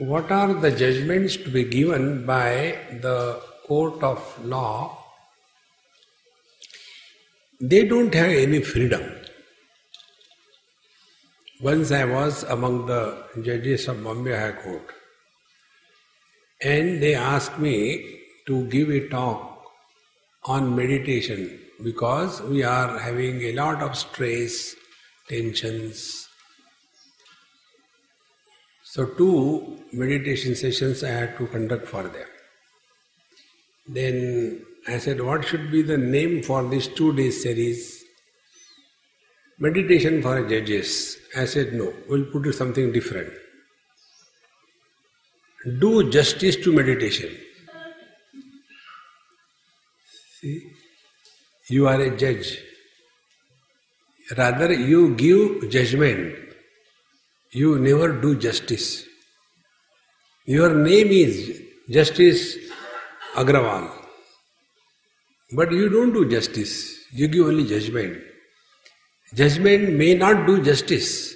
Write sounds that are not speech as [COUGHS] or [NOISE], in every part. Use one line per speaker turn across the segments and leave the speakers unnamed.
What are the judgments to be given by the court of law, they don't have any freedom. Once I was among the judges of Bombay High Court, and they asked me to give a talk on meditation because we are having a lot of stress, tensions, so, two meditation sessions I had to conduct for them. Then I said, What should be the name for this two day series? Meditation for judges. I said, No, we'll put it something different. Do justice to meditation. See, you are a judge. Rather, you give judgment you never do justice. Your name is Justice Agrawal. But you don't do justice, you give only judgment. Judgment may not do justice.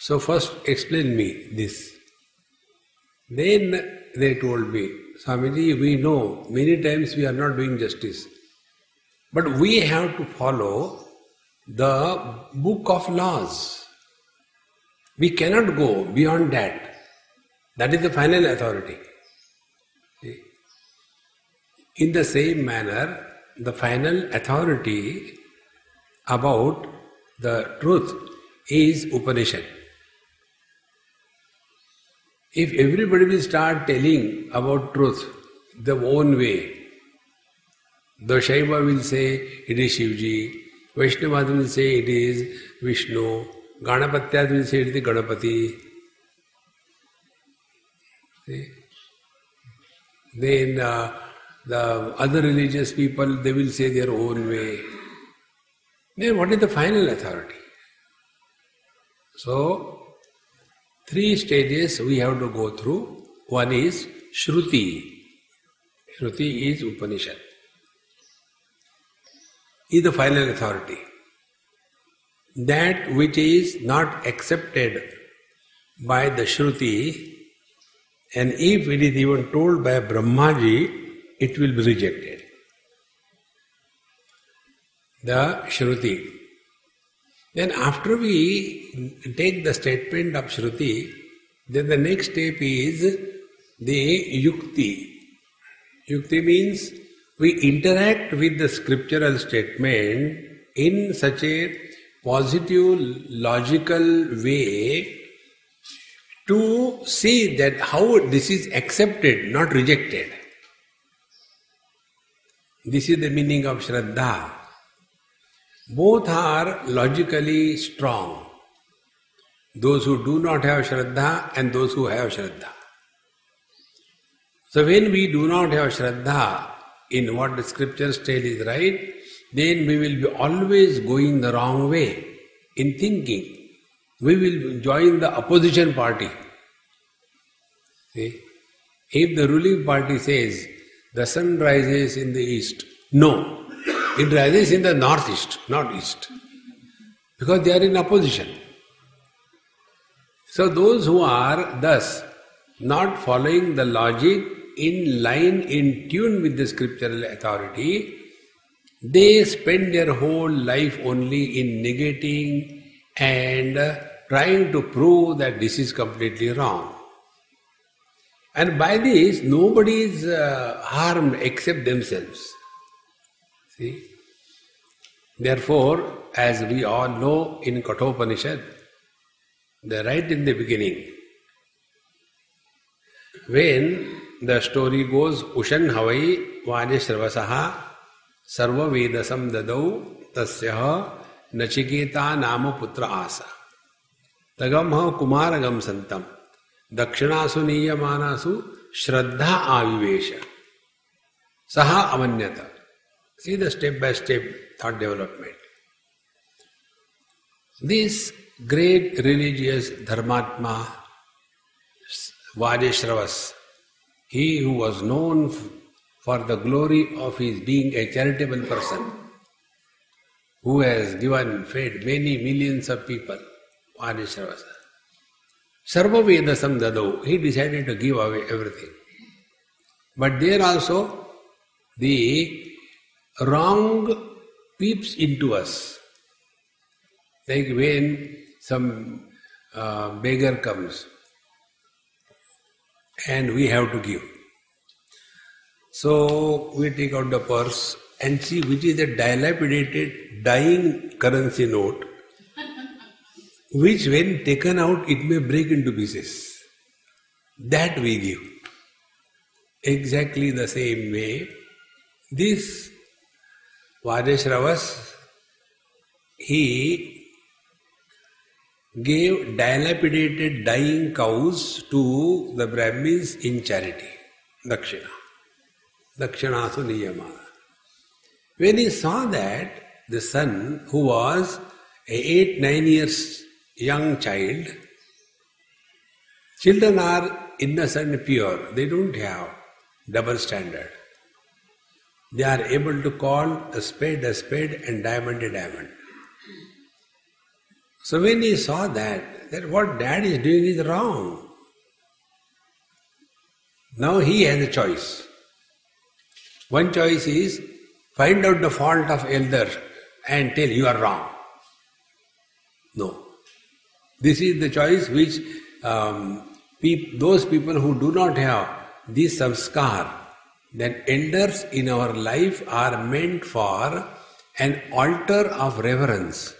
So, first explain me this. Then they told me, Swamiji, we know many times we are not doing justice. But we have to follow the book of laws. We cannot go beyond that. That is the final authority. In the same manner, the final authority about the truth is Upanishad. If everybody will start telling about truth the own way, the Shaiva will say it is Shivji, Vaishnavas will say it is Vishnu. Ganapatyas will say it is Ganapati. See? Then uh, the other religious people, they will say their own way. Then what is the final authority? So, three stages we have to go through. One is Shruti. Shruti is Upanishad is the final authority. That which is not accepted by the Shruti, and if it is even told by Brahmaji, it will be rejected. The Shruti. Then, after we take the statement of Shruti, then the next step is the Yukti. Yukti means we interact with the scriptural statement in such a positive, logical way to see that how this is accepted, not rejected. This is the meaning of Shraddha. Both are logically strong. Those who do not have Shraddha and those who have Shraddha. So when we do not have Shraddha, in what the scriptures tell is right, then we will be always going the wrong way in thinking. We will join the opposition party. See? If the ruling party says the sun rises in the east, no, it rises in the northeast, not east, because they are in opposition. So, those who are thus not following the logic in line, in tune with the scriptural authority, they spend their whole life only in negating and trying to prove that this is completely wrong. And by this, nobody is uh, harmed except themselves. See? Therefore, as we all know in Kathopanishad, the right in the beginning, when the story goes, Ushan Havai Vajashravasah Sarva Vedasam Dadau Tasya Nachiketa नाम पुत्र आसा तगम कुमारगम संतम दक्षिणासु नीयमानासु श्रद्धा आविवेश सहा अमन्यत see the step by step thought development this great religious धर्मात्मा Vajeshravas, he who was known for the glory of his being a charitable person, who has given, fed many millions of people, Vajeshravas. Sarva Vedasam Dadau, he decided to give away everything. But there also, the wrong peeps into us. Like when some uh, beggar comes and we have to give. So we take out the purse and see which is a dilapidated, dying currency note [LAUGHS] which when taken out it may break into pieces. That we give. Exactly the same way, this Vajeshravas, he gave dilapidated dying cows to the Brahmins in charity, Dakshina. Dakshinasu Niyama. When he saw that, the son, who was a eight, nine years young child, children are innocent pure. They don't have double standard. They are able to call a spade a spade and diamond a diamond. So when he saw that, that what dad is doing is wrong. Now he has a choice. One choice is find out the fault of elder and tell you are wrong. No. This is the choice which um, peop- those people who do not have this samskar, then elders in our life are meant for an altar of reverence.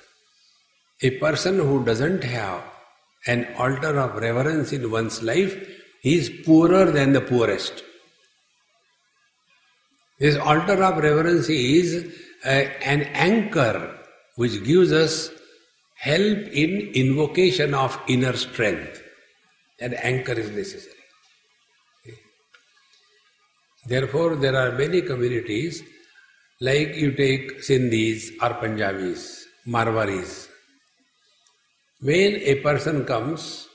A person who doesn't have an altar of reverence in one's life is poorer than the poorest. This altar of reverence is uh, an anchor which gives us help in invocation of inner strength. That anchor is necessary. Therefore, there are many communities like you take Sindhis or Punjabis, Marwaris. When a person comes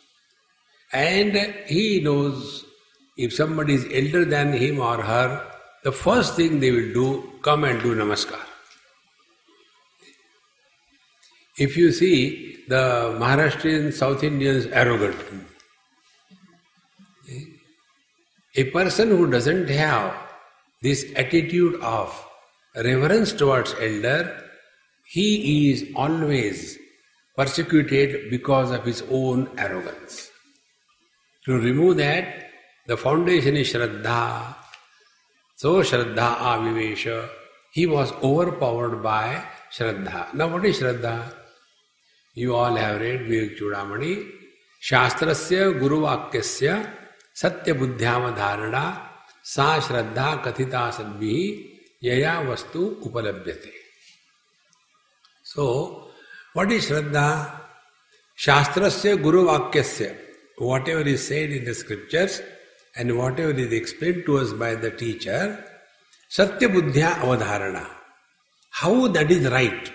and he knows if somebody is elder than him or her, the first thing they will do, come and do namaskar. If you see the Maharashtrian South Indians arrogant, a person who doesn't have this attitude of reverence towards elder, he is always persecuted because of his own arrogance. To remove that, the foundation is Shraddha. So Shraddha Avivesha, he was overpowered by Shraddha. Now what is Shraddha? You all have read Vivek Chudamani, Shastrasya Guruvakyasya Satya Buddhyama Dharana Sa Shraddha Kathita Sadbhi Yaya Vastu Upalabhyate. So, what is Shraddha? Shastrasya Guru Vakyasya. Whatever is said in the scriptures and whatever is explained to us by the teacher, Satya Buddhya Avadharana. How that is right,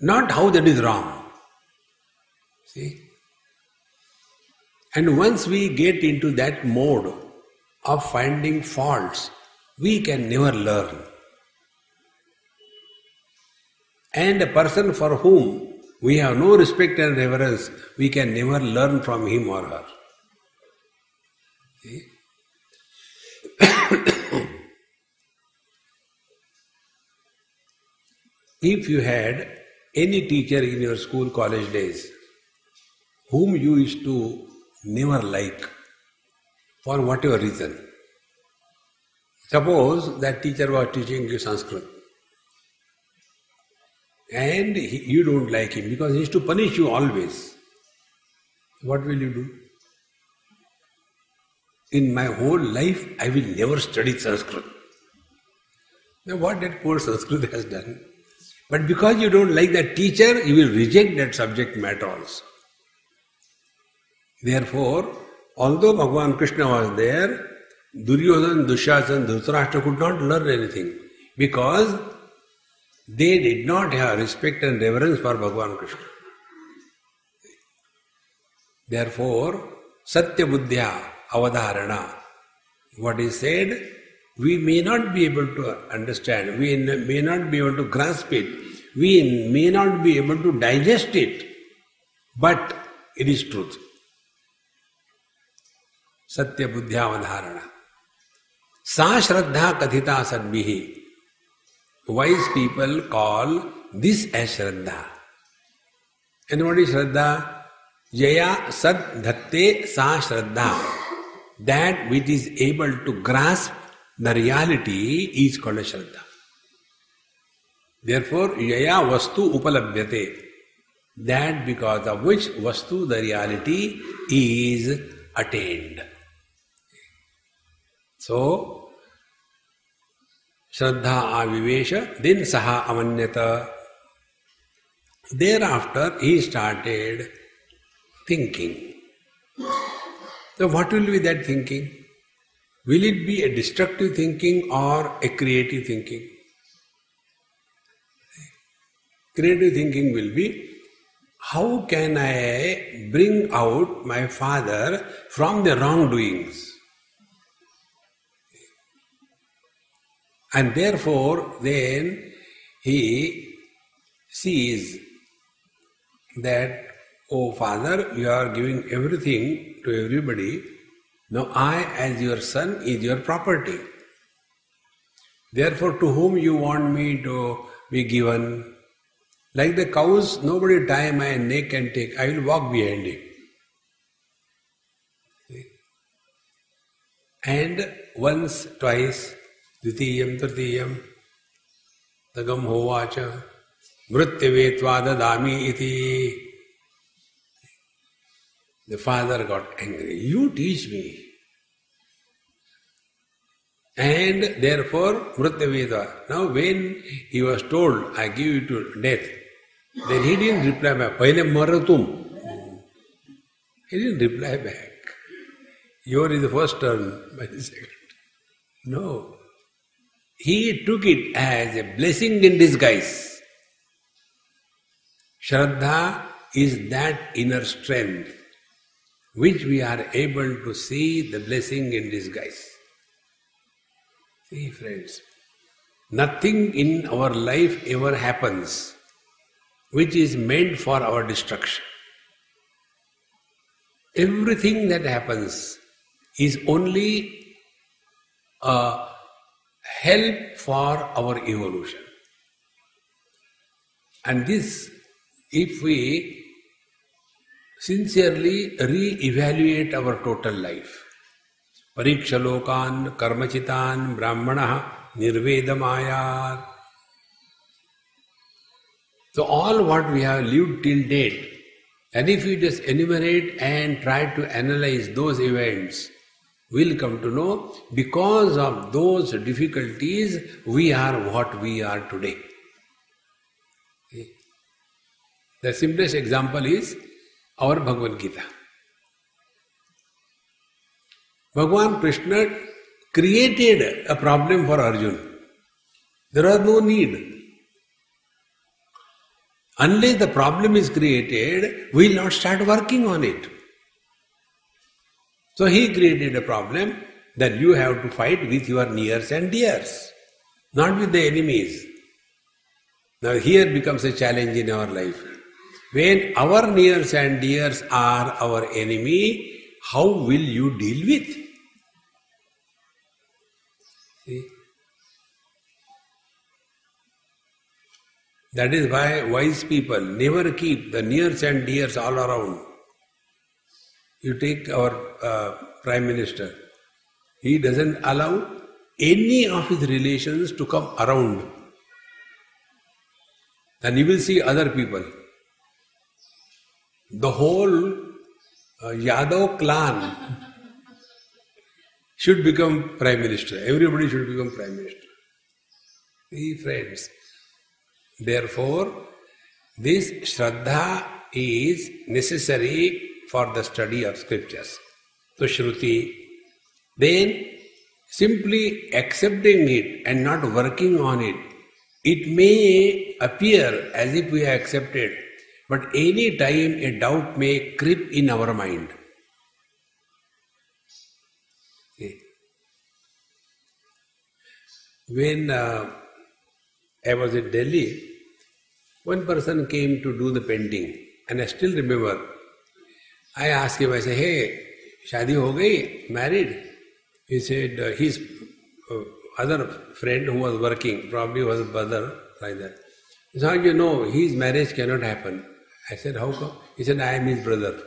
not how that is wrong. See? And once we get into that mode of finding faults, we can never learn. And a person for whom we have no respect and reverence, we can never learn from him or her. [COUGHS] If you had any teacher in your school, college days, whom you used to never like for whatever reason. Suppose that teacher was teaching you Sanskrit and he, you don't like him because he is to punish you always. What will you do? In my whole life, I will never study Sanskrit. Now, what that poor Sanskrit has done? But because you don't like that teacher, you will reject that subject matter also. Therefore, although Bhagavan Krishna was there, Duryodhan, Dushasan, Dhritarashtra could not learn anything because they did not have respect and reverence for Bhagavan Krishna. Therefore, Satya Buddhya Avadharana, what is said, we may not be able to understand, we may not be able to grasp it, we may not be able to digest it, but it is truth. Satya Avadharana. Sa Shraddha Kathita Sadbihi. Wise people call this as Shraddha. And what is Shraddha? Yaya Sad Dhatte Sa Shraddha. That which is able to grasp the reality is called a Shraddha. Therefore, Yaya Vastu Upalabhyate. That because of which Vastu, the reality, is attained. So, Shraddha Avivesha, then Saha Amanyata. Thereafter, he started thinking. So, what will be that thinking? Will it be a destructive thinking or a creative thinking? Creative thinking will be how can I bring out my father from the wrongdoings? And therefore, then he sees that, oh Father, you are giving everything to everybody. Now I, as your son, is your property. Therefore, to whom you want me to be given? Like the cows, nobody tie my neck and take. I will walk behind him. And once, twice, द्वितीय, तृतीय। दगम होवाच। मृत्य Betwa the father got angry you teach me and therefore मृत्यवेद Betwa now when he was told I give you to death there he didn't reply back पहले मर तुम. He didn't reply back your is the first turn by the second no He took it as a blessing in disguise. Shraddha is that inner strength which we are able to see the blessing in disguise. See, friends, nothing in our life ever happens which is meant for our destruction. Everything that happens is only a help for our evolution. And this, if we sincerely re-evaluate our total life, Parikshalokan, Karmachitan, Brahmana, Nirvedamayar. So all what we have lived till date, and if we just enumerate and try to analyze those events, we'll come to know because of those difficulties, we are what we are today. The simplest example is our Bhagavad Gita. Bhagavan Krishna created a problem for Arjuna. There was no need. Unless the problem is created, we will not start working on it. So he created a problem that you have to fight with your nears and dears, not with the enemies. Now here becomes a challenge in our life. When our nears and dears are our enemy, how will you deal with? See? That is why wise people never keep the nears and dears all around. You take our uh, Prime Minister, he doesn't allow any of his relations to come around. And you will see other people. The whole uh, Yadav clan should become Prime Minister. Everybody should become Prime Minister. See, friends, Therefore, this Shraddha is necessary for the study of scriptures. So, Shruti, then simply accepting it and not working on it, it may appear as if we have accepted, but any time a doubt may creep in our mind. When uh, I was in Delhi, one person came to do the painting, and I still remember. Said, Hey, Shadi ho gayi, married? He said, uh, his uh, other friend who was working, probably was a brother, like that. He said, you know his marriage cannot happen? I said, How come? He said, I am his brother.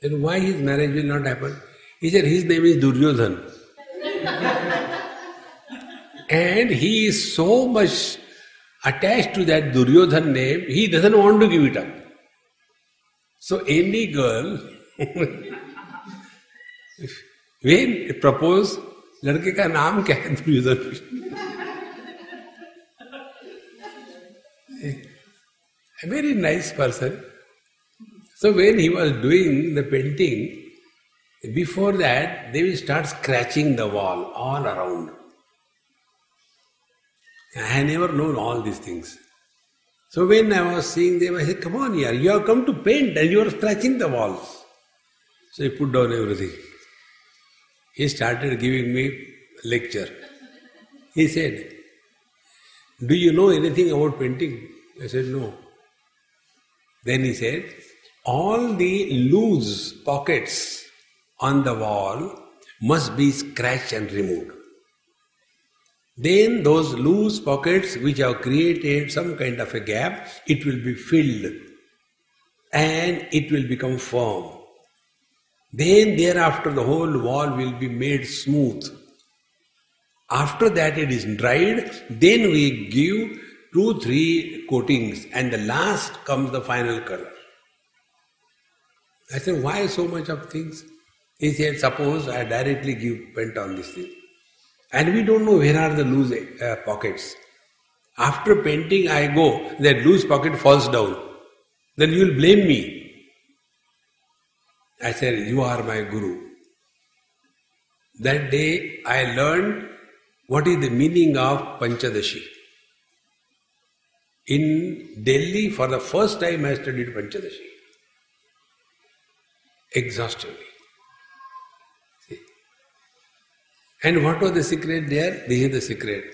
Then why his marriage will not happen? He said, His name is Duryodhan. and he is so much attached to that Duryodhan name, he doesn't want to give it up. So any girl [LAUGHS] when propose लड़के का नाम क्या है Duryodhan a very nice person. So when he was doing the painting, before that they will start scratching the wall all around. I had never known all these things. So when I was seeing them, I said, Come on here, you have come to paint and you are scratching the walls. So he put down everything. He started giving me lecture. He said, Do you know anything about painting? I said, No. Then he said, All the loose pockets on the wall must be scratched and removed. Then those loose pockets which have created some kind of a gap, it will be filled and it will become firm. Then thereafter the whole wall will be made smooth. After that it is dried, then we give two, three coatings and the last comes the final color. I said, why so much of things? He said, suppose I directly give paint on this thing. And we don't know where are the loose uh, pockets. After painting, I go, that loose pocket falls down. Then you will blame me. I said, You are my guru. That day I learned what is the meaning of Panchadashi. In Delhi, for the first time, I studied Panchadashi exhaustively. And what was the secret there? This is the secret.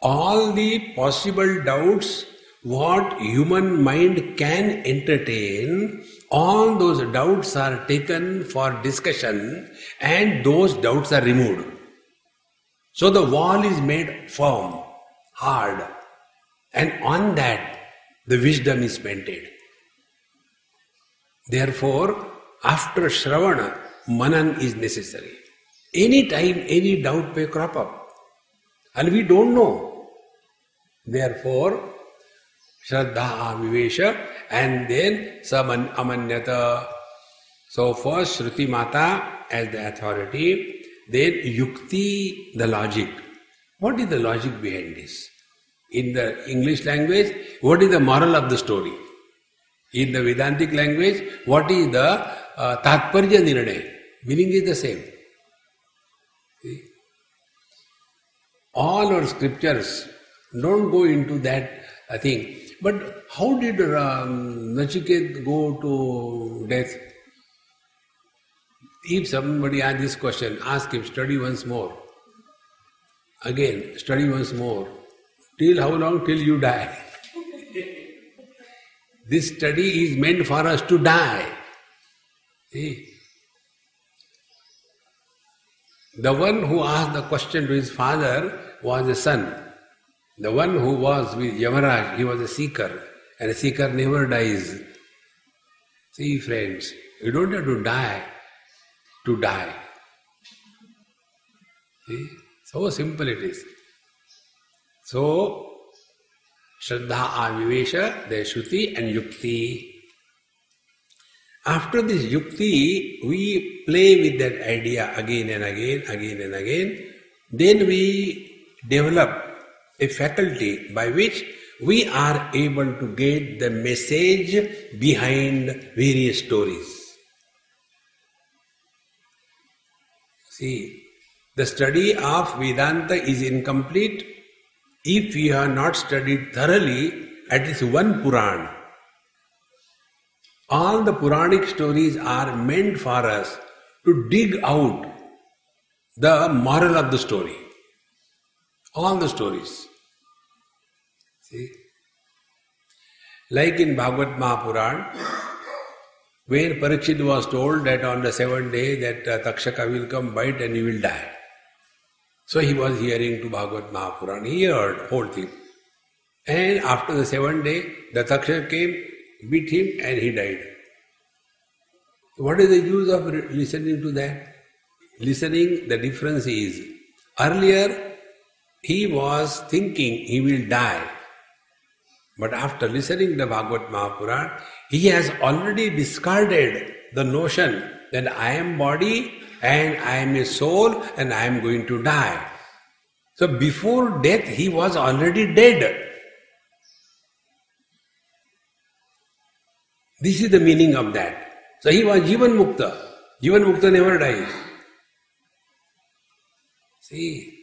All the possible doubts what human mind can entertain, all those doubts are taken for discussion and those doubts are removed. So the wall is made firm, hard, and on that the wisdom is painted. Therefore, after Shravana, Manan is necessary. Any time, any doubt may crop up. And we don't know. Therefore, Shraddha Vivesha and then Saman Amanyata. So first Shruti Mata as the authority, then Yukti the logic. What is the logic behind this? In the English language, what is the moral of the story? In the Vedantic language, what is the uh, Tatparya Nirnay? Meaning is the same. All our scriptures don't go into that thing. But how did um, Nachiket go to death? If somebody asks this question, ask him, study once more. Again, study once more. Till how long? Till you die. [LAUGHS] this study is meant for us to die. See? The one who asked the question to his father was a son. The one who was with Yamaraj, he was a seeker, and a seeker never dies. See, friends, you don't have to die to die. See? So simple it is. So, Shraddha Avivesha, the Shruti and Yukti. After this yukti, we play with that idea again and again, again and again. Then we develop a faculty by which we are able to get the message behind various stories. See, the study of Vedanta is incomplete if we have not studied thoroughly at least one Puran. All the Puranic stories are meant for us to dig out the moral of the story. All the stories. See? Like in Bhagavat Mahapuran, where Parikshit was told that on the seventh day that uh, Takshaka will come bite and he will die. So he was hearing to Bhagavat Mahapuran. He heard whole thing. And after the seventh day, the Takshaka came, beat him and he died. What is the use of listening to that? Listening, the difference is, earlier he was thinking he will die. But after listening to Bhagavat Mahapuran, he has already discarded the notion that I am body and I am a soul and I am going to die. So before death, he was already dead. This is the meaning of that. So he was Jivan Mukta. Jivan Mukta never dies. See,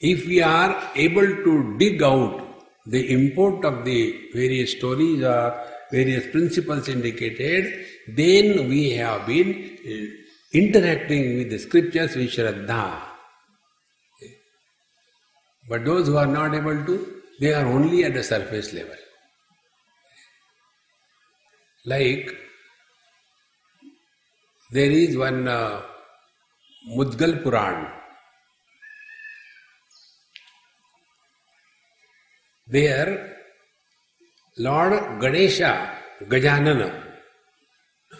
if we are able to dig out the import of the various stories or various principles indicated, then we have been uh, interacting with the scriptures with Shraddha. But those who are not able to, they are only at the surface level. Like there is one uh, Mudgal Puran There, Lord Ganesha, Gajanana,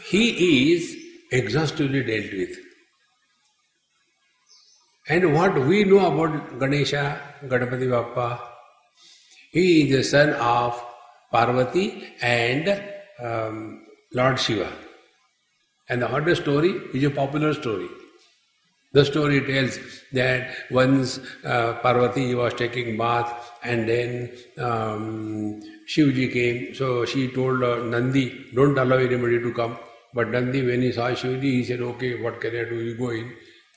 he is exhaustively dealt with. And what we know about Ganesha, Ganapati Bappa, he is the son of Parvati and um, Lord Shiva. And the other story is a popular story. The story tells that once uh, Parvati was taking bath and then um, Shivji came. So she told uh, Nandi, don't allow anybody to come. But Nandi, when he saw Shivji, he said, okay, what can I do? You go in.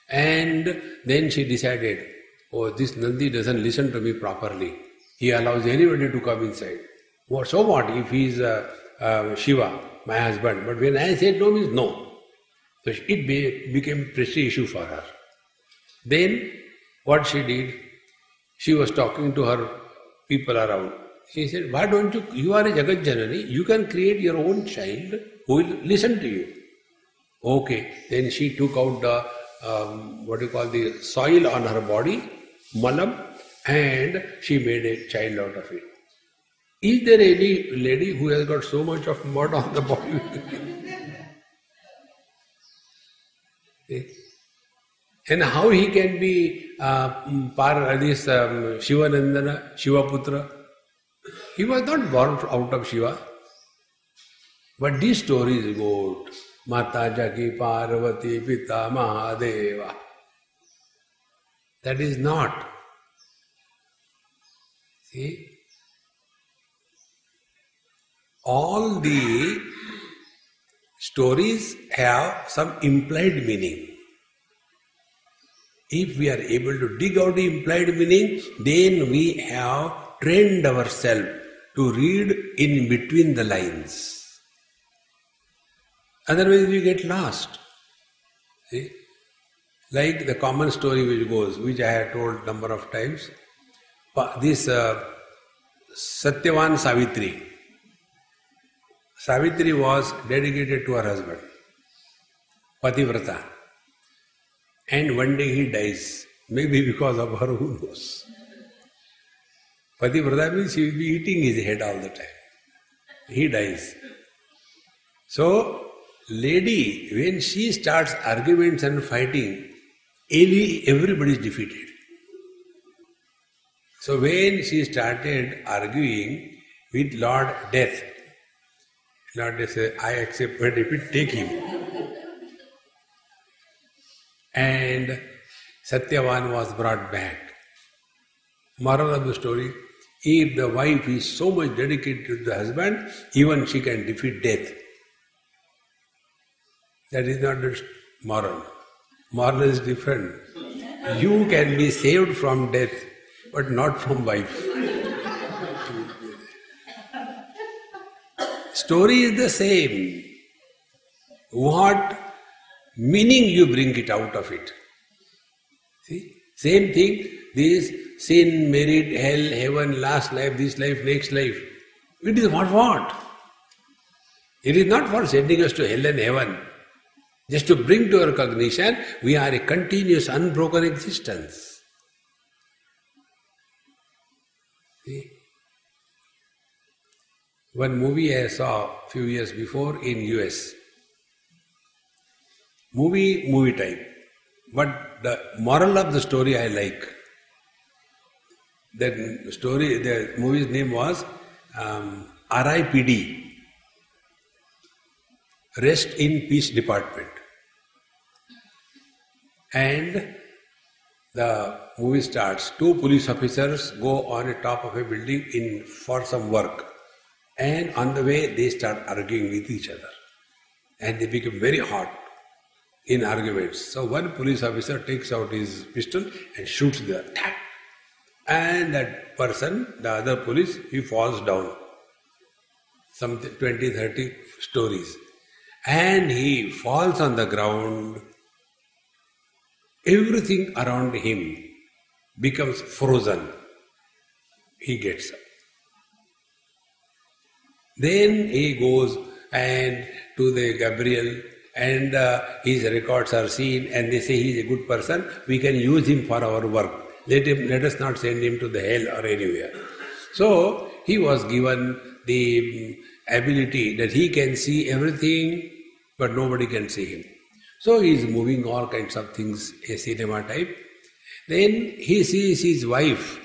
And then she decided, oh, this Nandi doesn't listen to me properly. He allows anybody to come inside. Well, so what if he is uh, uh, Shiva, my husband? But when I said no means no. So it be, became prestige issue for her. Then what she did, she was talking to her people around. She said, Why don't you, you are a Jagat Janani, you can create your own child who will listen to you. Okay, then she took out the, um, what do you call the soil on her body, malam, and she made a child out of it. Is there any lady who has got so much of mud on the body? [LAUGHS] And how he can be uh, par, this um, Shivaputra? He was not born out of Shiva. But these stories go Mata Jaki Parvati Pita Mahadeva. That is not. See? All the stories have some implied meaning. If we are able to dig out the implied meaning, then we have trained ourselves to read in between the lines. Otherwise, we get lost. See? Like the common story which goes, which I have told number of times, this uh, Satyavan Savitri. Savitri was dedicated to her husband, Pativrata. And one day he dies. Maybe because of her, who knows? Pativrata means he will be eating his head all the time. He dies. So, lady, when she starts arguments and fighting, everybody is defeated. So when she started arguing with Lord Death, Lord Death said, I accept, but if it take him. And Satyavan was brought back. Moral of the story If the wife is so much dedicated to the husband, even she can defeat death. That is not the moral. Moral is different. You can be saved from death, but not from wife. Story is the same. What meaning you bring it out of it. See? Same thing, this sin, merit, hell, heaven, last life, this life, next life. It is what what? It is not for sending us to hell and heaven. Just to bring to our cognition, we are a continuous, unbroken existence. See? One movie I saw a few years before in US. Movie, movie type. But the moral of the story I like. That story, the movie's name was um, RIPD. Rest in Peace Department. And the movie starts. Two police officers go on the top of a building in for some work. And on the way they start arguing with each other. And they become very hot in arguments. So one police officer takes out his pistol and shoots the tap. And that person, the other police, he falls down. Some 20, 30 stories and he falls on the ground, everything around him becomes frozen. He gets up. Then he goes and to the Gabriel and uh, his records are seen and they say he is a good person, we can use him for our work. Let him let us not send him to the hell or anywhere. So he was given the ability that he can see everything but nobody can see him. So he is moving all kinds of things, a cinema type. Then he sees his wife.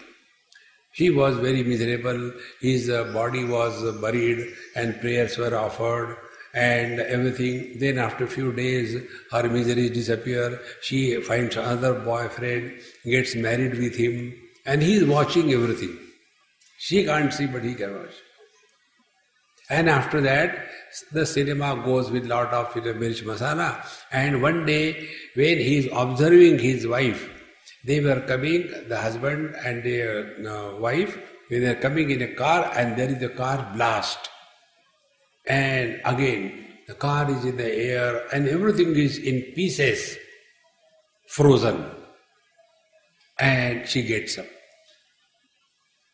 She was very miserable. His uh, body was buried and prayers were offered and everything. Then after a few days, her miseries disappear. She finds another boyfriend, gets married with him, and he is watching everything. She can't see, but he can watch. And after that, the cinema goes with lot of you mirch masala. And one day, when he is observing his wife, they were coming, the husband and the uh, wife, they are coming in a car, and there is a car blast. And again, the car is in the air, and everything is in pieces, frozen. And she gets up.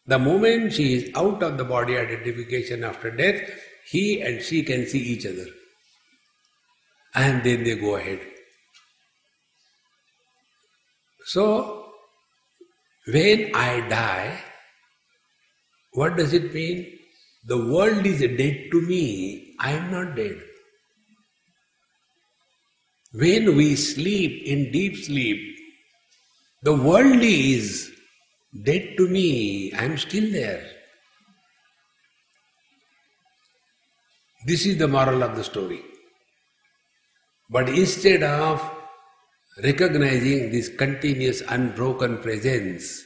The moment she is out of the body identification after death, he and she can see each other. And then they go ahead. So, when I die, what does it mean? The world is dead to me, I am not dead. When we sleep in deep sleep, the world is dead to me, I am still there. This is the moral of the story. But instead of recognizing this continuous unbroken presence,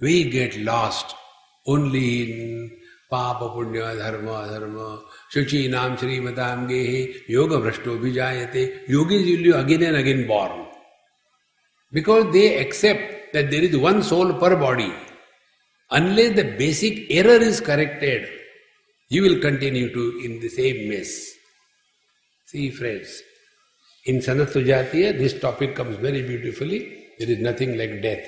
we get lost only in Papa Punya Dharma Dharma Shuchi Nam Shri Madam Yoga Vrashto Vijayate Yogis will be again and again born. Because they accept that there is one soul per body. Unless the basic error is corrected, you will continue to in the same mess. See, friends, in Sanatsujatiya, this topic comes very beautifully. There is nothing like death.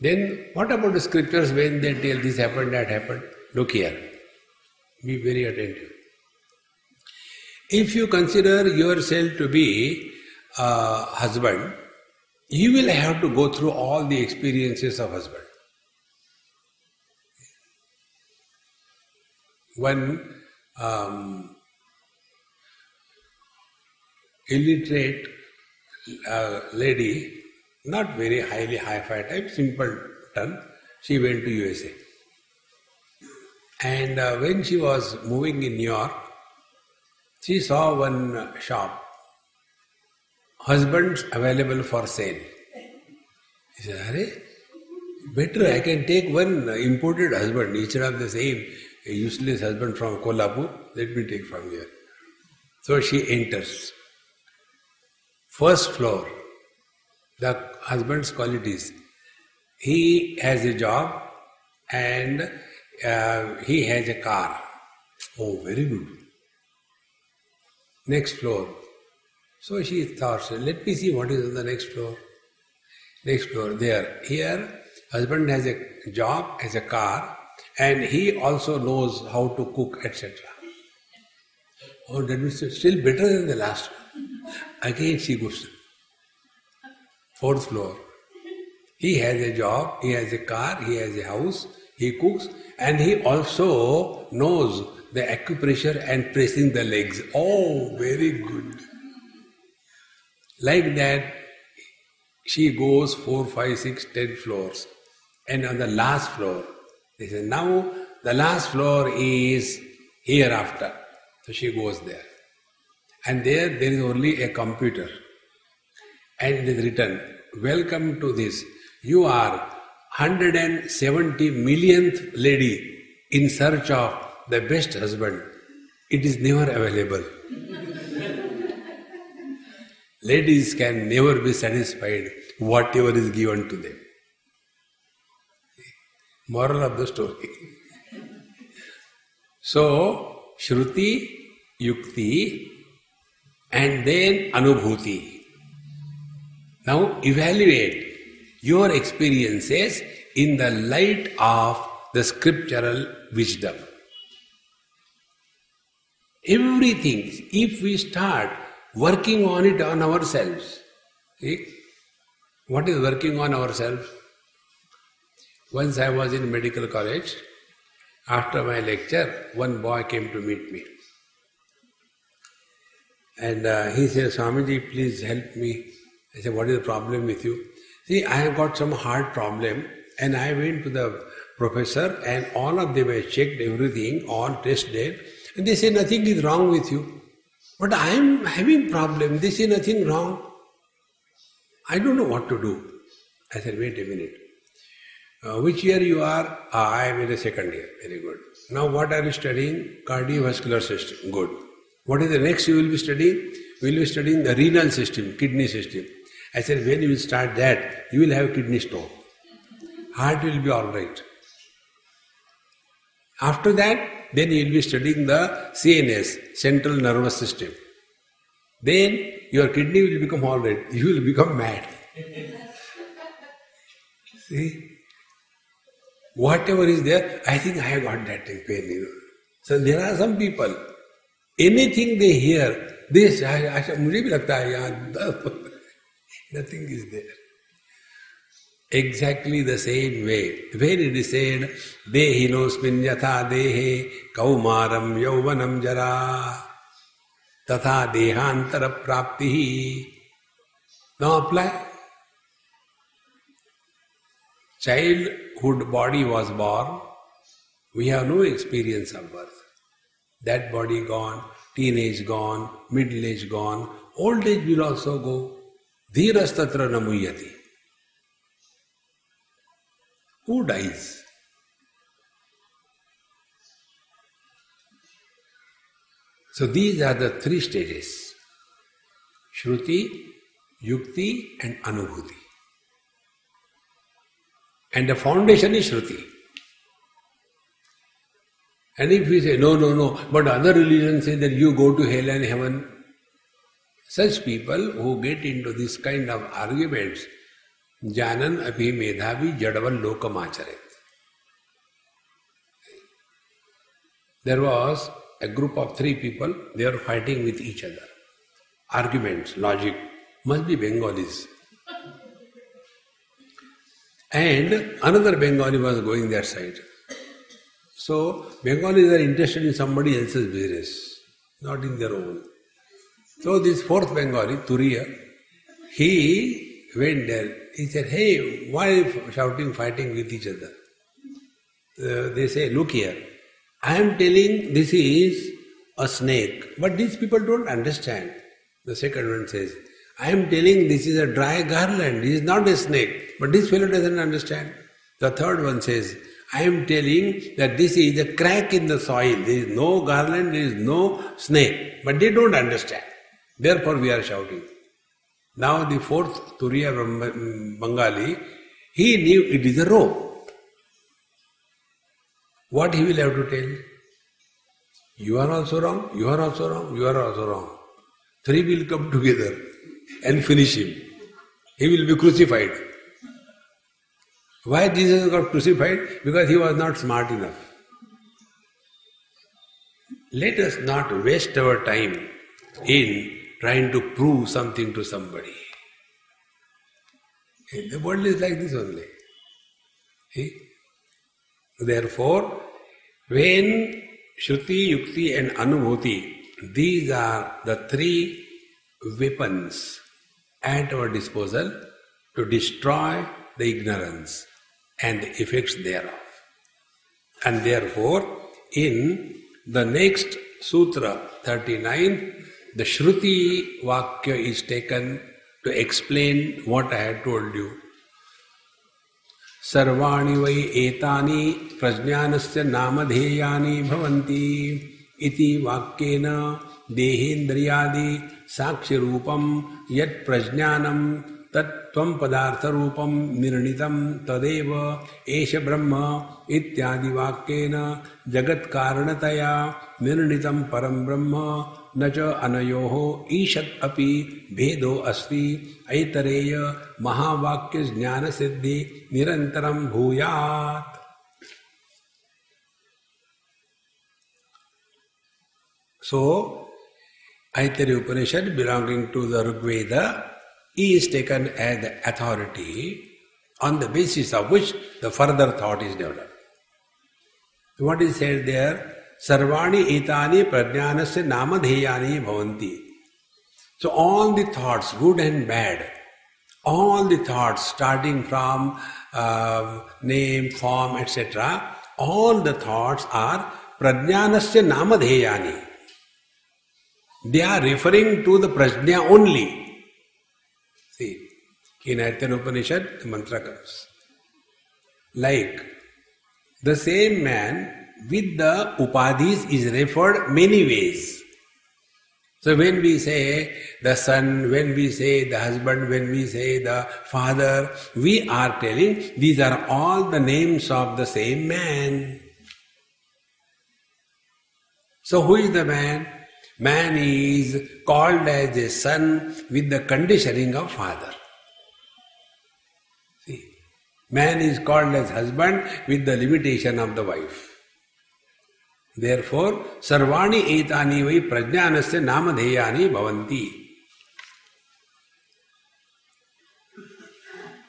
Then, what about the scriptures when they tell this happened, that happened? Look here. Be very attentive. If you consider yourself to be a husband, you will have to go through all the experiences of husband. One um, illiterate uh, lady, not very highly high-fi type, simpleton, she went to USA. And uh, when she was moving in New York, she saw one shop, husbands available for sale. He said, Are, Better, I can take one imported husband instead of the same useless husband from Kolhapur. Let me take from here. So she enters. First floor, the husband's qualities. He has a job and uh, he has a car. Oh, very good. Next floor. So she thought, let me see what is on the next floor. Next floor, there. Here, husband has a job, has a car, and he also knows how to cook, etc. Oh, that means still better than the last one. Again she goes. Fourth floor. He has a job, he has a car, he has a house, he cooks, and he also knows the acupressure and pressing the legs. Oh, very good. Like that, she goes four, five, six, ten floors. And on the last floor, they say, now the last floor is hereafter. So she goes there. And there, there is only a computer. And it is written, Welcome to this. You are 170 millionth lady in search of the best husband. It is never available. [LAUGHS] Ladies can never be satisfied whatever is given to them. Moral of the story. [LAUGHS] so, Shruti, Yukti, and then Anubhuti. Now evaluate your experiences in the light of the scriptural wisdom. Everything, if we start working on it on ourselves, see, what is working on ourselves? Once I was in medical college, after my lecture, one boy came to meet me. And uh, he said, Swamiji, please help me. I said, What is the problem with you? See, I have got some heart problem, and I went to the professor, and all of them have checked everything, all tested, and they say nothing is wrong with you. But I am having problem. They say nothing wrong. I don't know what to do. I said, wait a minute. Uh, which year you are? Ah, I am in the second year. Very good. Now what are you studying? Cardiovascular system. Good. What is the next you will be studying? We will be studying the renal system, kidney system. I said, when you will start that, you will have kidney stone. Heart will be alright. After that, then you will be studying the CNS, central nervous system. Then your kidney will become alright. You will become mad. [LAUGHS] See? Whatever is there, I think I have got that pain. You know. So there are some people, anything they hear they मुझे भी लगता है यहाँ nothing is there exactly the same way very डिसेड said देहिनोस्मिन यथा देहे कौमारम यौवनम जरा तथा देहांतर प्राप्ति ही know apply childhood body was born we have no experience of birth That body gone, teenage gone, middle age gone, old age will also go. Dhirastatra namuyati. Who dies? So these are the three stages Shruti, Yukti, and Anubhuti. And the foundation is Shruti. And if we say, no, no, no, but other religions say that you go to hell and heaven, such people who get into this kind of arguments, janan abhi medhavi jadaval lokam acharet. There was a group of three people, they were fighting with each other. Arguments, logic, must be Bengalis. And another Bengali was going that side. So Bengalis are interested in somebody else's business, not in their own. So this fourth Bengali, Turiya, he went there. He said, hey, why shouting, fighting with each other? Uh, they say, look here, I am telling this is a snake, but these people don't understand. The second one says, I am telling this is a dry garland, this is not a snake, but this fellow doesn't understand. The third one says, I am telling that this is a crack in the soil. There is no garland, there is no snake. But they don't understand. Therefore we are shouting. Now the fourth Turiya Bengali, he knew it is a rope. What he will have to tell? You are also wrong, you are also wrong, you are also wrong. Three will come together and finish him. He will be crucified. Why Jesus got crucified? Because he was not smart enough. Let us not waste our time in trying to prove something to somebody. The world is like this only. Therefore, when Shruti, Yukti, and Anubhuti, these are the three weapons at our disposal to destroy the ignorance and the effects thereof. And therefore, in the next Sutra 39, the Shruti Vakya is taken to explain what I had told you. सर्वाणि वै एतानि प्रज्ञानस्य नामधेयानि भवन्ति इति वाक्येन देहेन्द्रियादि साक्ष्यरूपं यत् प्रज्ञानं तत्त्वं पदार्थरूपं निर्णितं तदेव एष ब्रह्म इत्यादि वाक्येन जगत्कारणतया निर्णितं परं ब्रह्म न च अनयोः ईषत् अपि भेदो अस्ति। ऐतरेय महावाक्य ज्ञान सिद्धि निरंतरम भूयात्। So, Aitareya Upanishad belonging to the Rigveda is taken as the authority on the basis of which the further thought is developed. What is said there? Sarvani etani prajnanasya namadheyani bhavanti. So all the thoughts, good and bad, all the thoughts starting from uh, name, form, etc., all the thoughts are prajnanasya namadheyani. They are referring to the prajna only. See, in Upanishad, the mantra comes. Like, the same man with the upadhis is referred many ways. So when we say the son, when we say the husband, when we say the father, we are telling these are all the names of the same man. So who is the man? Man is called as a son with the conditioning of father. See, man is called as husband with the limitation of the wife. Therefore, sarvani etani vai prajnanasya namadheyani bhavanti.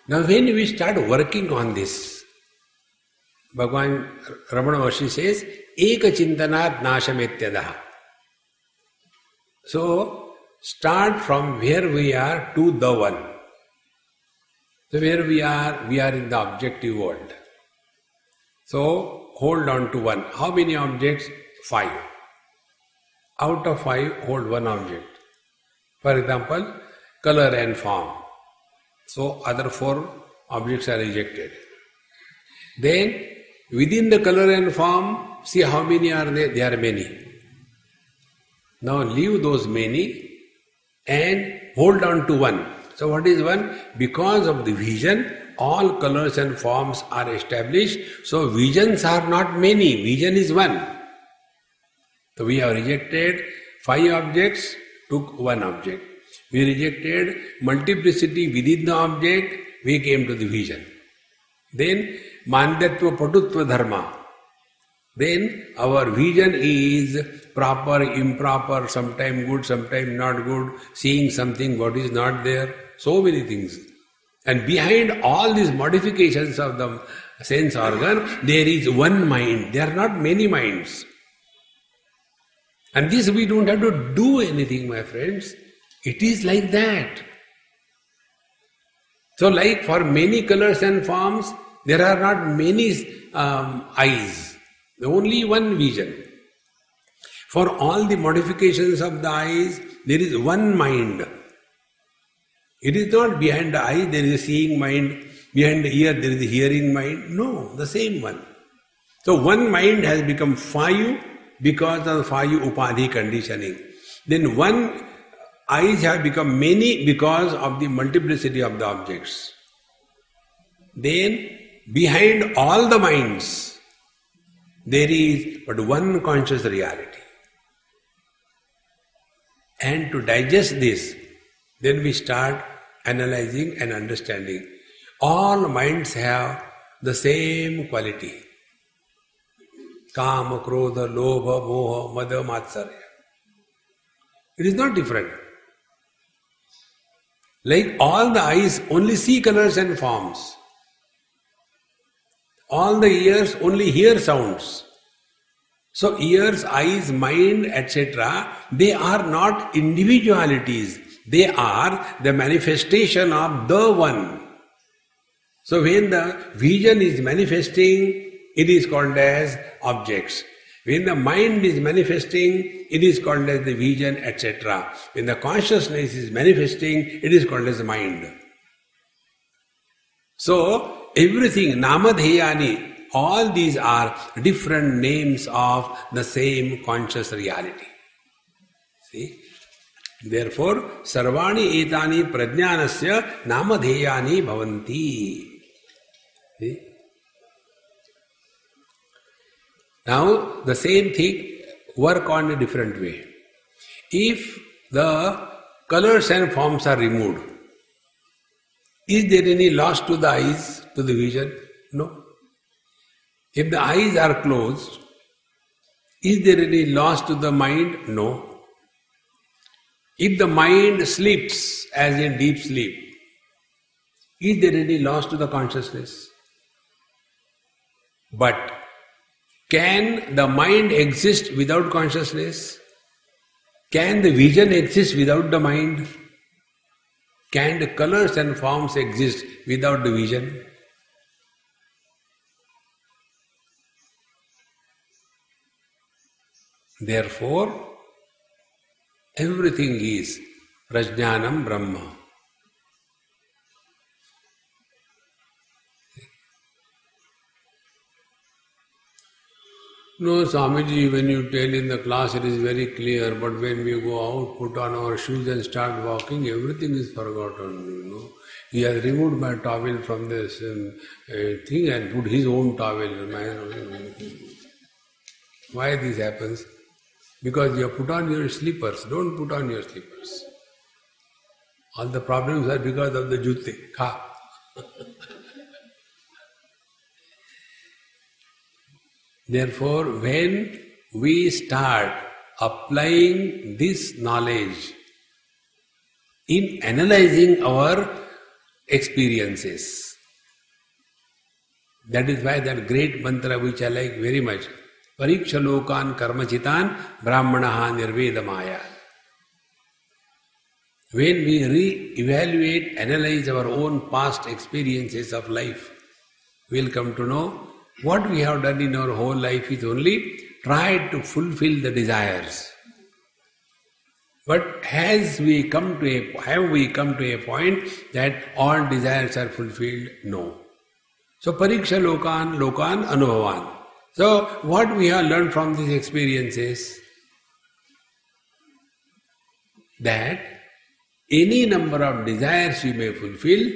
Now, when we start working on this, Bhagavan Ramana Maharshi says, Eka chintanat. So, start from where we are to the one. So, where we are, we are in the objective world. So, hold on to one. How many objects? Five. Out of five, hold one object. For example, color and form. So other four objects are rejected. Then within the color and form, see how many are there? There are many. Now leave those many and hold on to one. So what is one? Because of the vision, all colors and forms are established. So visions are not many, vision is one. So we have rejected five objects, took one object. We rejected multiplicity within the object, we came to the vision. Then mandatva patutva dharma. Then our vision is proper, improper, sometime good, sometime not good, seeing something what is not there, so many things. And behind all these modifications of the sense organ, there is one mind. There are not many minds. And this we don't have to do anything, my friends. It is like that. So, like for many colors and forms, there are not many um, eyes, only one vision. For all the modifications of the eyes, there is one mind. It is not behind the eye, there is a seeing mind. Behind the ear there is a hearing mind. No, the same one. So one mind has become five because of five upadhi conditioning. Then one eyes have become many because of the multiplicity of the objects. Then behind all the minds there is but one conscious reality. And to digest this, then we start analyzing and understanding. All minds have the same quality. Kama, Krodha, Lobha, Moha, Mada, Matsarya. It is not different. Like all the eyes only see colors and forms. All the ears only hear sounds. So ears, eyes, mind, etc., they are not individualities. They are the manifestation of the one. So when the vision is manifesting, it is called as objects. When the mind is manifesting, it is called as the vision, etc. When the consciousness is manifesting, it is called as the mind. So everything, namadheyani, all these are different names of the same conscious reality. See? Therefore, sarvani etani prajnanasya namadheyani bhavanti. See? Now, the same thing work on a different way. If the colors and forms are removed, is there any loss to the eyes, to the vision? No. If the eyes are closed, is there any loss to the mind? No. If the mind sleeps, as in deep sleep, is there any loss to the consciousness? But can the mind exist without consciousness? Can the vision exist without the mind? Can the colors and forms exist without the vision? Therefore, everything is Prajnanam Brahma. No, Swamiji, when you tell in the class it is very clear, but when we go out, put on our shoes and start walking, everything is forgotten, you know. He has removed my towel from this um, uh, thing and put his own towel. Why this happens? Because you have put on your slippers. Don't put on your slippers. All the problems are because of the jute. Kha. [LAUGHS] Therefore, when we start applying this knowledge in analyzing our experiences, that is why that great mantra which I like very much, परीक्ष लोकान कर्मचितान ब्राह्मण निर्वेद माया when we reevaluate analyse our own past experiences of life we'll come to know what we have done in our whole life is only try to fulfil the desires but has we come to have we come to a point that all desires are fulfilled no so परीक्षा लोकान लोकान अनुभवान So, what we have learned from these experiences that any number of desires you may fulfill,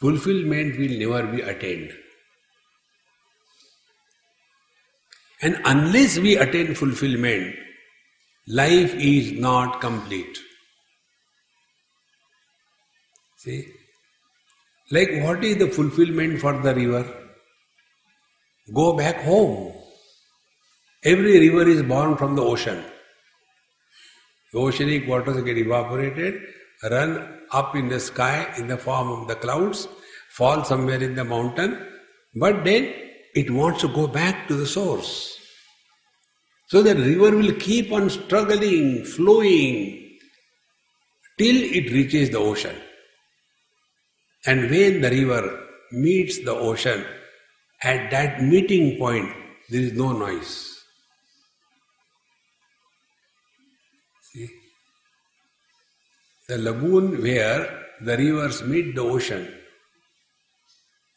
fulfillment will never be attained. And unless we attain fulfillment, life is not complete. See? Like what is the fulfillment for the river? Go back home. Every river is born from the ocean. The oceanic waters get evaporated, run up in the sky in the form of the clouds, fall somewhere in the mountain, but then it wants to go back to the source. So the river will keep on struggling, flowing, till it reaches the ocean. And when the river meets the ocean, at that meeting point, there is no noise. See? The lagoon where the rivers meet the ocean,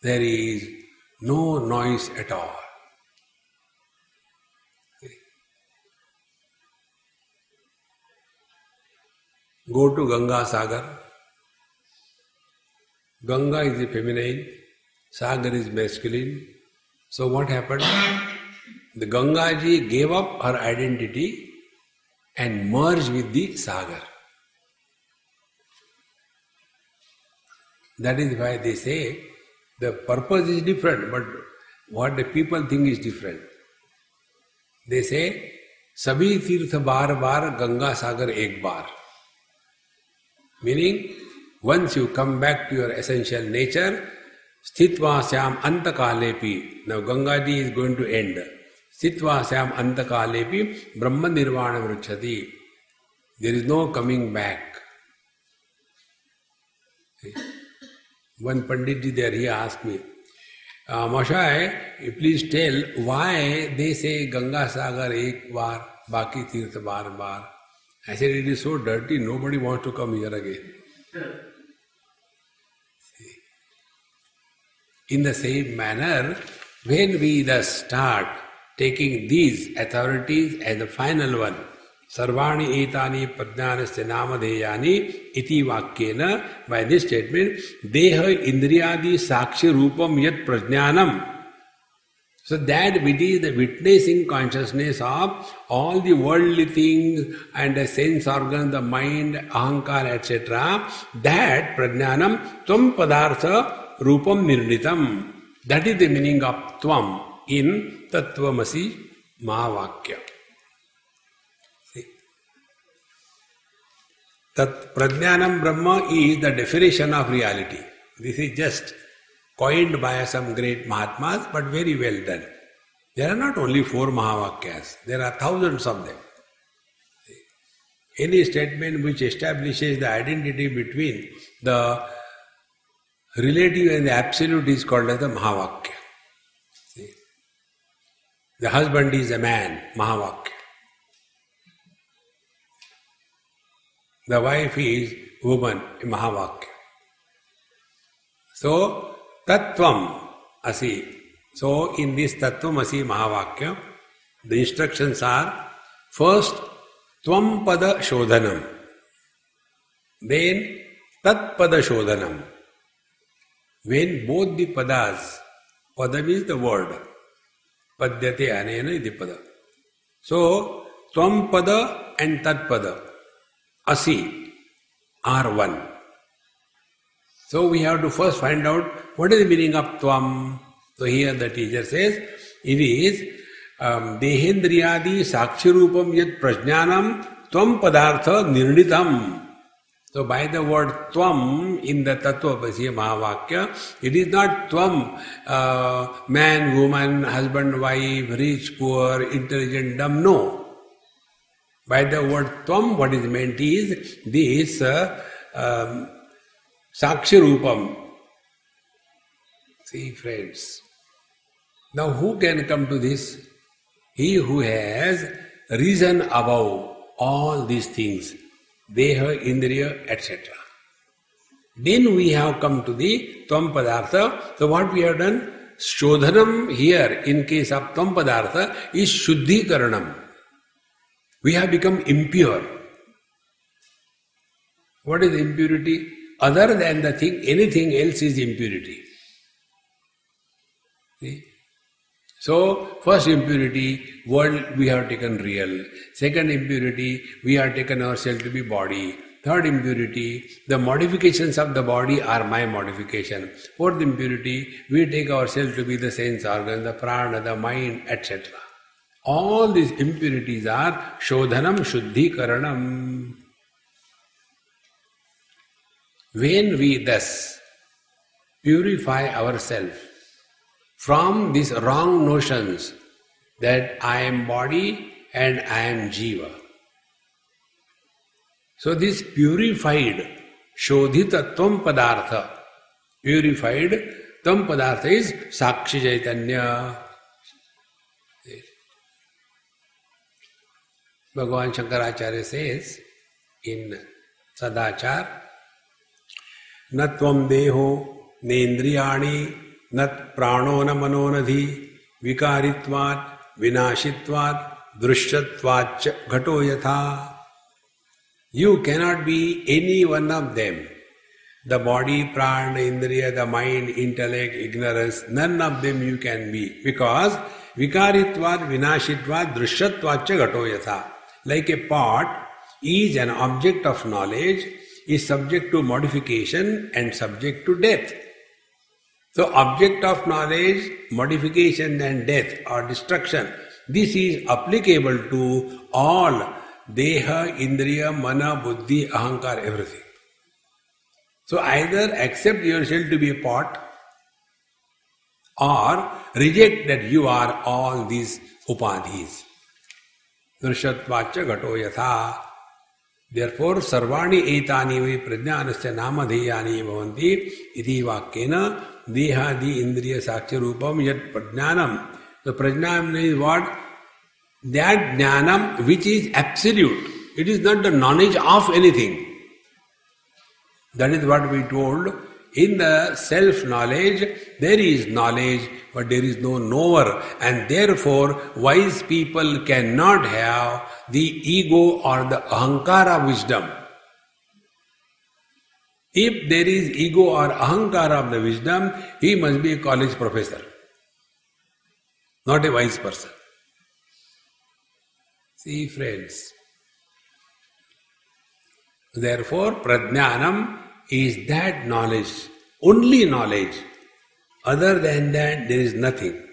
there is no noise at all. Go to Ganga Sagar. Ganga is the feminine, Sagar is masculine. So what happened? The Gangaji gave up her identity and merged with the Sagar. That is why they say the purpose is different, but what the people think is different. They say, Sabi Tirtha Bar Bar Ganga Sagar Ek Bar. Meaning, once you come back to your essential nature, Sthitva Syam Antakalepi. Now Gangaji is going to end. Sthitva Syam Antakalepi Brahma Nirvana Vrachati. There is no coming back. One Panditji there, he asked me, uh, Mashai, please tell why they say Ganga Sagar ek bar, baki tirth bar bar. I said, it is so dirty, nobody wants to come here again. In the same manner, when we thus start taking these authorities as the final one, सर्वाणी एतानि प्रज्ञानस्य नामधेयानि इति वाक्येन by this statement देह इंद्रियादि साक्ष्य रूपम यत प्रज्ञानम so that which is the witnessing consciousness of all the worldly things and the sense organs, the mind, ahankar, etc., that prajnanam tvam padartha Rupam Nirnitam. That is the meaning of Tvam in Tattvamasi Mahavakya. That Prajnanam Brahma is the definition of reality. This is just coined by some great Mahatmas, but very well done. There are not only four Mahavakyas, there are thousands of them. Any statement which establishes the identity between the relative and the absolute is called as the Mahavakya. See? The husband is a man, Mahavakya. The wife is woman, Mahavakya. So, Tattvam Asi. So, in this Tattvam Asi Mahavakya, the instructions are first Tvam Pada Shodhanam, then Tat Pada Shodhanam. When both the padas, pada means the word, padyate anena iti pada. So, tvam pada and tat pada, asi, are one. So we have to first find out what is the meaning of tvam. So here the teacher says, it is um, dehendriyadi sakshirupam yat prajnanam tvam padartha nirnitam. So by the word tvam in the Tattvamasi Mahavakya, it is not tvam, uh, man, woman, husband, wife, rich, poor, intelligent, dumb, no. By the word tvam, what is meant is this uh, um, Sakshirupam. See friends, now who can come to this? He who has reason above all these things देह, इंद्रिय etcetera then we have come to the त्वम पदार्थ तो what we have done शोधनम here in case of त्वम पदार्थ is शुद्धिकरणम we have become impure what is impurity other than the thing anything else is impurity So, first impurity, world we have taken real. Second impurity, we have taken ourselves to be body. Third impurity, the modifications of the body are my modification. Fourth impurity, we take ourselves to be the sense organ, the prana, the mind, etc. All these impurities are shodhanam, shuddhikaranam. When we thus purify ourselves from these wrong notions that I am body and I am jiva. So this purified Shodhita Tvam Padartha, purified Tvam Padartha is Sakshi Chaitanya. Bhagavan Shankaracharya says in Sadachar, त्वं देहो नेन्द्रियाणि Nat prano na mano nadhi vikaritvat vinashitvat drishyatvat ghato yatha. You cannot be any one of them. The body, prana, indriya, the mind, intellect, ignorance, none of them you can be. Because vikaritvat, vinashitvat, drishyatvat ghato yatha. Like a pot is an object of knowledge, is subject to modification and subject to death. So, object of knowledge, modification and death or destruction, this is applicable to all deha, indriya, mana, buddhi, ahankar, everything. So either accept yourself to be a pot or reject that you are all these upadhis. Nrishatvacha yatha. Therefore, sarvani etani vai prajnanasya namadheyani bhavanti iti vakyena dehadi indriya sakya rupam yat prajnanam. The prajnanam is what? That jnanam which is absolute. It is not the knowledge of anything. That is what we told. In the self knowledge, there is knowledge, but there is no knower, and therefore, wise people cannot have the ego or the ahankara wisdom. If there is ego or ahankara of the wisdom, he must be a college professor, not a wise person. See, friends. Therefore, prajnanam is that knowledge, only knowledge. Other than that, there is nothing.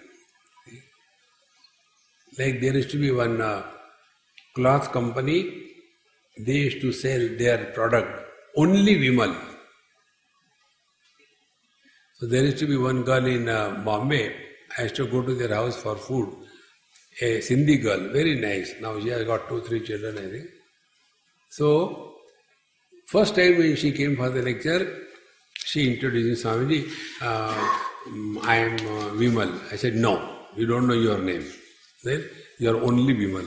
Like there used to be one uh, cloth company, they used to sell their product only Vimal. So there used to be one girl in uh, Bombay. I used to go to their house for food. A Sindhi girl, very nice. Now she has got two, three children, I think. So First time when she came for the lecture, she introduced Swamiji, uh, I am uh, Vimal. I said, no, you don't know your name. Then you are only Vimal.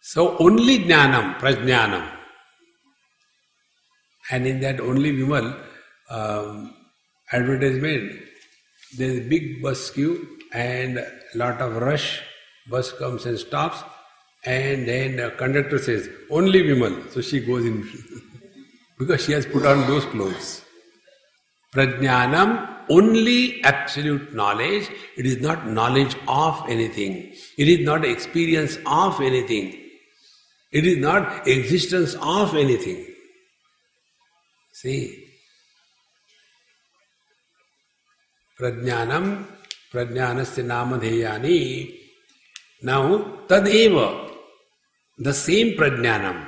So only Jnanam, Prajnanam. And in that only Vimal um, advertisement, there is a big bus queue and a lot of rush. Bus comes and stops and then the conductor says, only women." So she goes in [LAUGHS] because she has put on those clothes. Prajnanam, only absolute knowledge. It is not knowledge of anything. It is not experience of anything. It is not existence of anything. See? Prajnanam, prajnanasya namadheyani. Now, tadeva, the same prajnanam.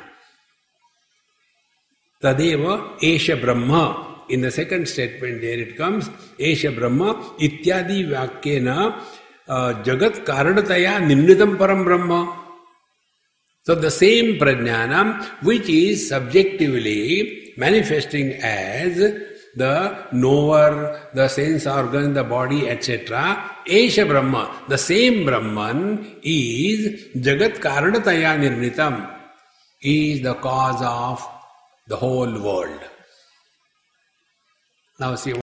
Tadeva Esha Brahma. In the second statement, there it comes Esha Brahma Ityadi Vakyena uh, Jagat Karanataya Nirnitam Param Brahma. So the same prajnanam which is subjectively manifesting as the knower, the sense organ, the body, etc. Esha Brahma, the same Brahman is Jagat Karanataya Nirnitam, is the cause of the whole world. Now see